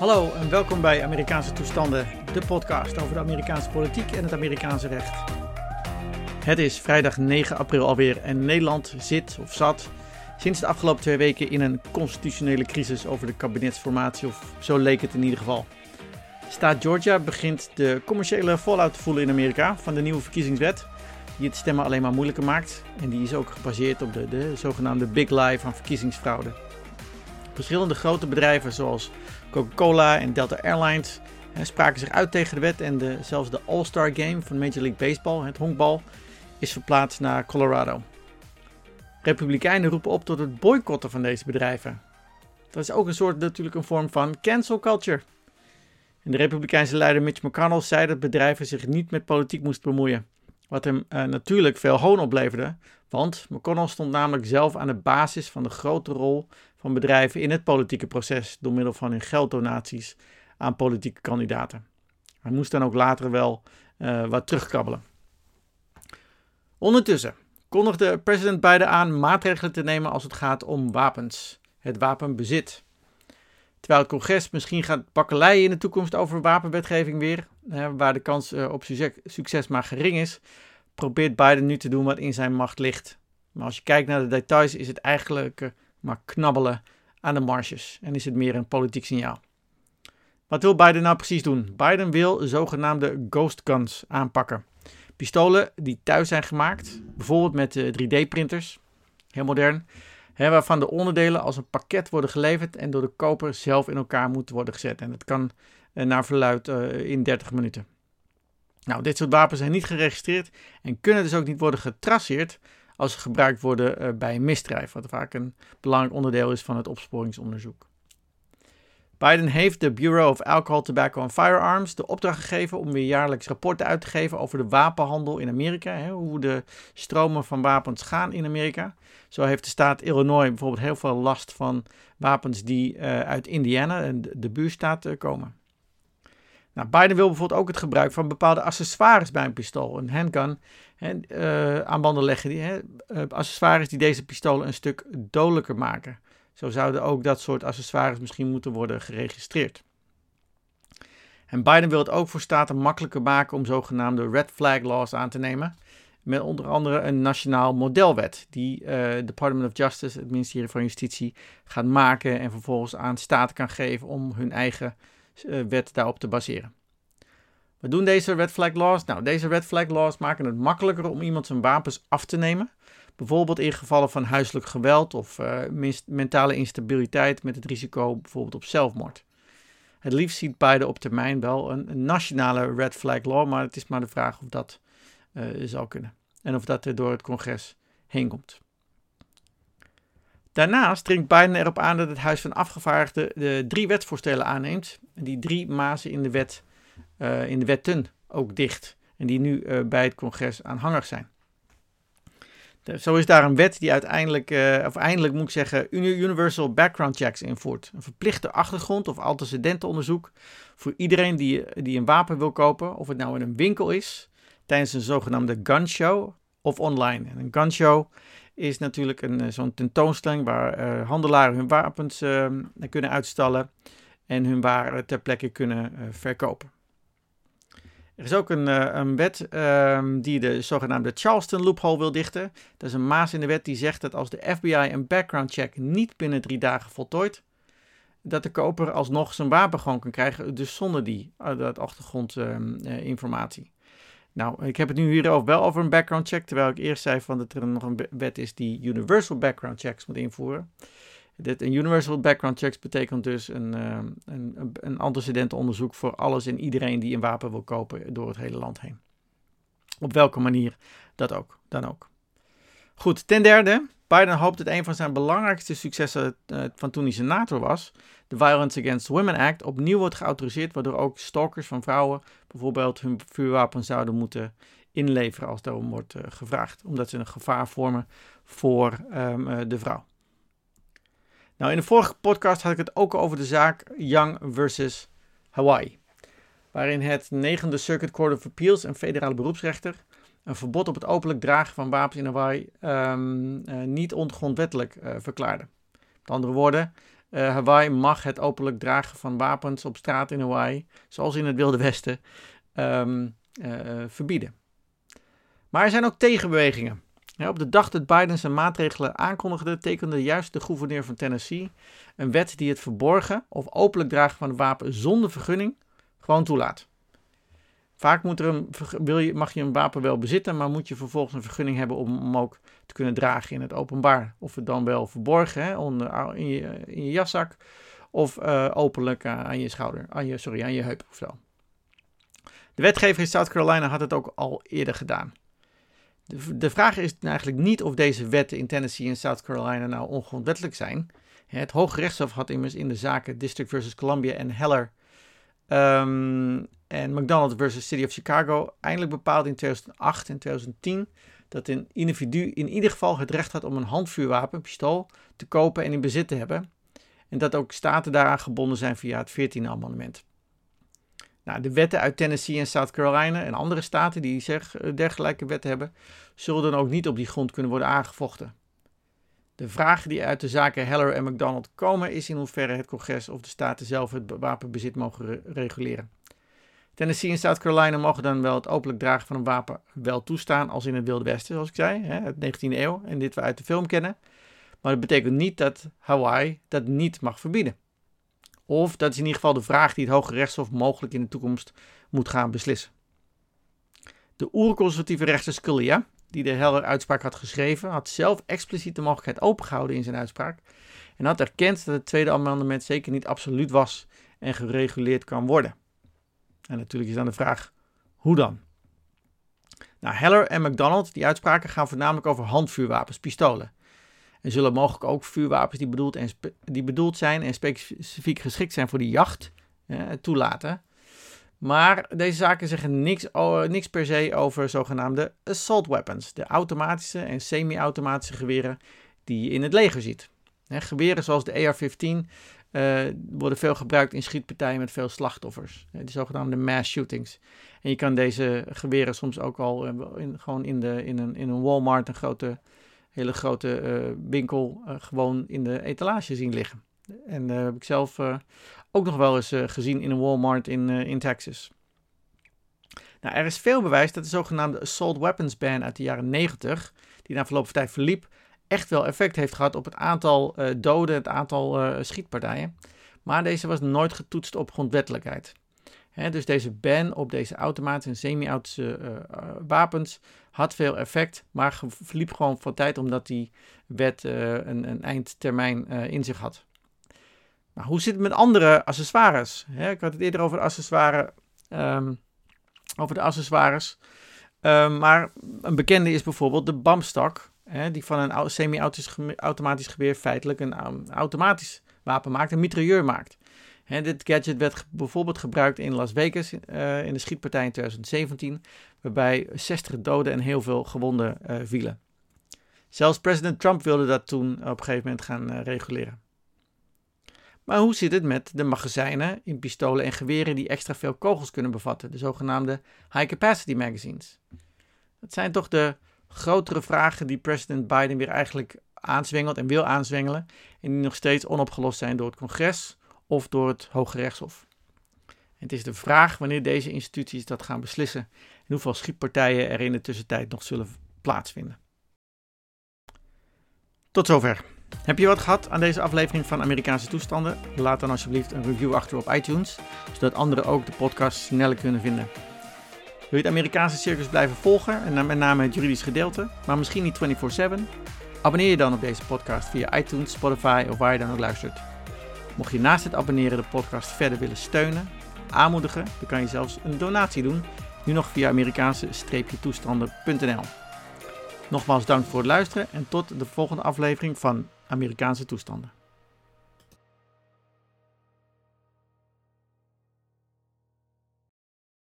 Hallo en welkom bij Amerikaanse Toestanden, de podcast over de Amerikaanse politiek en het Amerikaanse recht. Het is vrijdag 9 april alweer en Nederland zit of zat sinds de afgelopen twee weken in een constitutionele crisis over de kabinetsformatie, of zo leek het in ieder geval. Staat Georgia begint de commerciële fallout te voelen in Amerika van de nieuwe verkiezingswet, die het stemmen alleen maar moeilijker maakt. En die is ook gebaseerd op de, de zogenaamde big lie van verkiezingsfraude. Verschillende grote bedrijven zoals Coca-Cola en Delta Airlines spraken zich uit tegen de wet en zelfs de All-Star Game van Major League Baseball, het honkbal, is verplaatst naar Colorado. Republikeinen roepen op tot het boycotten van deze bedrijven. Dat is ook een soort natuurlijk een vorm van cancel culture. En de Republikeinse leider Mitch McConnell zei dat bedrijven zich niet met politiek moesten bemoeien. Wat hem uh, natuurlijk veel hoon opleverde, want McConnell stond namelijk zelf aan de basis van de grote rol van bedrijven in het politieke proces door middel van hun gelddonaties aan politieke kandidaten. Hij moest dan ook later wel uh, wat terugkrabbelen. Ondertussen kondigde president Biden aan maatregelen te nemen als het gaat om wapens, het wapenbezit. Terwijl het congres misschien gaat bakkeleien in de toekomst over wapenwetgeving weer, waar de kans eh, op succes maar gering is, probeert Biden nu te doen wat in zijn macht ligt. Maar als je kijkt naar de details, is het eigenlijk eh, maar knabbelen aan de marges en is het meer een politiek signaal. Wat wil Biden nou precies doen? Biden wil zogenaamde ghost guns aanpakken. Pistolen die thuis zijn gemaakt, bijvoorbeeld met 3D-printers, eh, heel modern, hè, waarvan de onderdelen als een pakket worden geleverd en door de koper zelf in elkaar moeten worden gezet. En dat kan eh, naar verluid in 30 minuten. Nou, dit soort wapens zijn niet geregistreerd en kunnen dus ook niet worden getraceerd als ze gebruikt worden eh, bij een misdrijf, wat vaak een belangrijk onderdeel is van het opsporingsonderzoek. Biden heeft de Bureau of Alcohol, Tobacco and Firearms de opdracht gegeven om weer jaarlijks rapporten uit te geven over de wapenhandel in Amerika, hè, hoe de stromen van wapens gaan in Amerika. Zo heeft de staat Illinois bijvoorbeeld heel veel last van wapens die uh, uit Indiana, de buurstaat, uh, komen. Nou, Biden wil bijvoorbeeld ook het gebruik van bepaalde accessoires bij een pistool, een handgun, hè, uh, aan banden leggen. Die, hè, accessoires die deze pistolen een stuk dodelijker maken. Zo zouden ook dat soort accessoires misschien moeten worden geregistreerd. En Biden wil het ook voor staten makkelijker maken om zogenaamde red flag laws aan te nemen. Met onder andere een nationaal modelwet die uh, Department of Justice, het ministerie van Justitie, gaat maken en vervolgens aan staten kan geven om hun eigen uh, wet daarop te baseren. Wat doen deze red flag laws? Nou, deze red flag laws maken het makkelijker om iemand zijn wapens af te nemen. Bijvoorbeeld in gevallen van huiselijk geweld of uh, mentale instabiliteit met het risico bijvoorbeeld op zelfmoord. Het liefst ziet beide op termijn wel een, nationale red flag law, maar het is maar de vraag of dat uh, zou kunnen. En of dat er door het congres heen komt. Daarnaast dringt Biden erop aan dat het Huis van Afgevaardigden de drie wetsvoorstellen aanneemt. Die drie mazen in de, wet, uh, in de wetten ook dicht. En die nu bij het congres aanhangig zijn. De, zo is daar een wet die uiteindelijk, uh, of eindelijk moet ik zeggen, Universal Background Checks invoert. Een verplichte achtergrond of antecedentenonderzoek voor iedereen die, die een wapen wil kopen. Of het nou in een winkel is, tijdens een zogenaamde gun show of online. En een gun show is natuurlijk een, eh, zo'n tentoonstelling waar handelaren hun wapens uh, kunnen uitstallen en hun waren ter plekke kunnen verkopen. Er is ook een, een wet ehm, die de zogenaamde Charleston loophole wil dichten. Dat is een maas in de wet die zegt dat als de FBI een background check niet binnen drie dagen voltooit, dat de koper alsnog zijn wapen gewoon kan krijgen, dus zonder die dat achtergrondinformatie. Nou, ik heb het nu hier wel over een background check, terwijl ik eerst zei van dat er nog een wet is die universal background checks moet invoeren. Dit, een universal background checks betekent dus een, uh, een, een antecedentenonderzoek voor alles en iedereen die een wapen wil kopen door het hele land heen. Op welke manier dat ook, dan ook. Goed, ten derde, Biden hoopt dat een van zijn belangrijkste successen uh, van toen hij senator was, de Violence Against Women Act, opnieuw wordt geautoriseerd, waardoor ook stalkers van vrouwen bijvoorbeeld hun vuurwapen zouden moeten inleveren als daarom wordt uh, gevraagd, omdat ze een gevaar vormen voor um, uh, de vrouw. Nou, in de vorige podcast had ik het ook over de zaak Young versus Hawaii, waarin het negende Circuit Court of Appeals, een federale beroepsrechter, een verbod op het openlijk dragen van wapens in Hawaii um, uh, niet ongrondwettelijk uh, verklaarde. Met andere woorden, Uh, Hawaii mag het openlijk dragen van wapens op straat in Hawaii, zoals in het Wilde Westen, uh, verbieden. Maar er zijn ook tegenbewegingen. Ja, op de dag dat Biden zijn maatregelen aankondigde, tekende juist de gouverneur van Tennessee een wet die het verborgen of openlijk dragen van een wapen zonder vergunning gewoon toelaat. Vaak moet er een, wil je, mag je een wapen wel bezitten, maar moet je vervolgens een vergunning hebben om hem ook te kunnen dragen in het openbaar. Of het dan wel verborgen hè, onder, in, je, in je jaszak of uh, openlijk aan je schouder, aan je, sorry, aan je heup of zo. De wetgever in South Carolina had het ook al eerder gedaan. De, vraag is eigenlijk niet of deze wetten in Tennessee en South Carolina nou ongrondwettelijk zijn. Het Hoge Rechtshof had immers in de zaken District versus Columbia en Heller um, en McDonald versus City of Chicago eindelijk bepaald in 2008 en 2010 dat een individu in ieder geval het recht had om een handvuurwapen, een pistool, te kopen en in bezit te hebben. En dat ook staten daaraan gebonden zijn via het 14e amendement. Nou, de wetten uit Tennessee en South Carolina en andere staten die zeg, eh, dergelijke wetten hebben, zullen dan ook niet op die grond kunnen worden aangevochten. De vraag die uit de zaken Heller en McDonald komen is in hoeverre het congres of de staten zelf het wapenbezit mogen reguleren. Tennessee en South Carolina mogen dan wel het openlijk dragen van een wapen wel toestaan als in het Wilde Westen, zoals ik zei, hè, het 19e eeuw en dit we uit de film kennen. Maar dat betekent niet dat Hawaii dat niet mag verbieden. Of dat is in ieder geval de vraag die het Hoge Rechtshof mogelijk in de toekomst moet gaan beslissen. De oerconservatieve rechter Scalia, die de Heller uitspraak had geschreven, had zelf expliciet de mogelijkheid opengehouden in zijn uitspraak en had erkend dat het tweede amendement zeker niet absoluut was en gereguleerd kan worden. En natuurlijk is dan de vraag, hoe dan? Nou, Heller en McDonald, die uitspraken gaan voornamelijk over handvuurwapens, pistolen. En zullen mogelijk ook vuurwapens die bedoeld, en die bedoeld zijn en specifiek geschikt zijn voor de jacht eh, toelaten. Maar deze zaken zeggen niks, niks per se over zogenaamde assault weapons, de automatische en semi-automatische geweren die je in het leger ziet. geweren zoals de AR-15 uh, worden veel gebruikt in schietpartijen met veel slachtoffers. De zogenaamde mass shootings. En je kan deze geweren soms ook al uh, in, gewoon in, de, in, een, in een Walmart, een grote, hele grote winkel, gewoon in de etalage zien liggen. En dat heb ik zelf ook nog wel eens gezien in een Walmart in, in Texas. Nou, er is veel bewijs dat de zogenaamde assault weapons ban uit de jaren 90, die na verloop van tijd verliep, echt wel effect heeft gehad op het aantal doden, het aantal schietpartijen. Maar deze was nooit getoetst op grondwettelijkheid. Dus deze ban op deze automatische en semi-automatische uh, wapens had veel effect, maar verliep gewoon van tijd omdat die wet een, een, eindtermijn in zich had. Maar hoe zit het met andere accessoires? Ik had het eerder over de accessoires. Um, over de accessoires. Um, maar een bekende is bijvoorbeeld de BAM-stok die van een semi-automatisch geweer feitelijk een automatisch wapen maakt, een mitrailleur maakt. Hè, dit gadget werd bijvoorbeeld gebruikt in Las Vegas uh, in de schietpartij in 2017, waarbij 60 doden en heel veel gewonden uh, vielen. Zelfs president Trump wilde dat toen op een gegeven moment gaan uh, reguleren. Maar hoe zit het met de magazijnen in pistolen en geweren die extra veel kogels kunnen bevatten, de zogenaamde high capacity magazines? Dat zijn toch de grotere vragen die president Biden weer eigenlijk aanzwengelt en wil aanzwengelen. En die nog steeds onopgelost zijn door het congres of door het Hoge Rechtshof. het is de vraag wanneer deze instituties dat gaan beslissen en hoeveel schietpartijen er in de tussentijd nog zullen plaatsvinden. Tot zover. Heb je wat gehad aan deze aflevering van Amerikaanse toestanden? Laat dan alsjeblieft een review achter op iTunes, zodat anderen ook de podcast sneller kunnen vinden. Wil je het Amerikaanse circus blijven volgen en met name het juridisch gedeelte, maar misschien niet 24/7? Abonneer je dan op deze podcast via iTunes, Spotify of waar je dan ook luistert. Mocht je naast het abonneren de podcast verder willen steunen, aanmoedigen, dan kan je zelfs een donatie doen, nu nog via Amerikaanse-toestanden.nl. Nogmaals dank voor het luisteren en tot de volgende aflevering van Amerikaanse toestanden.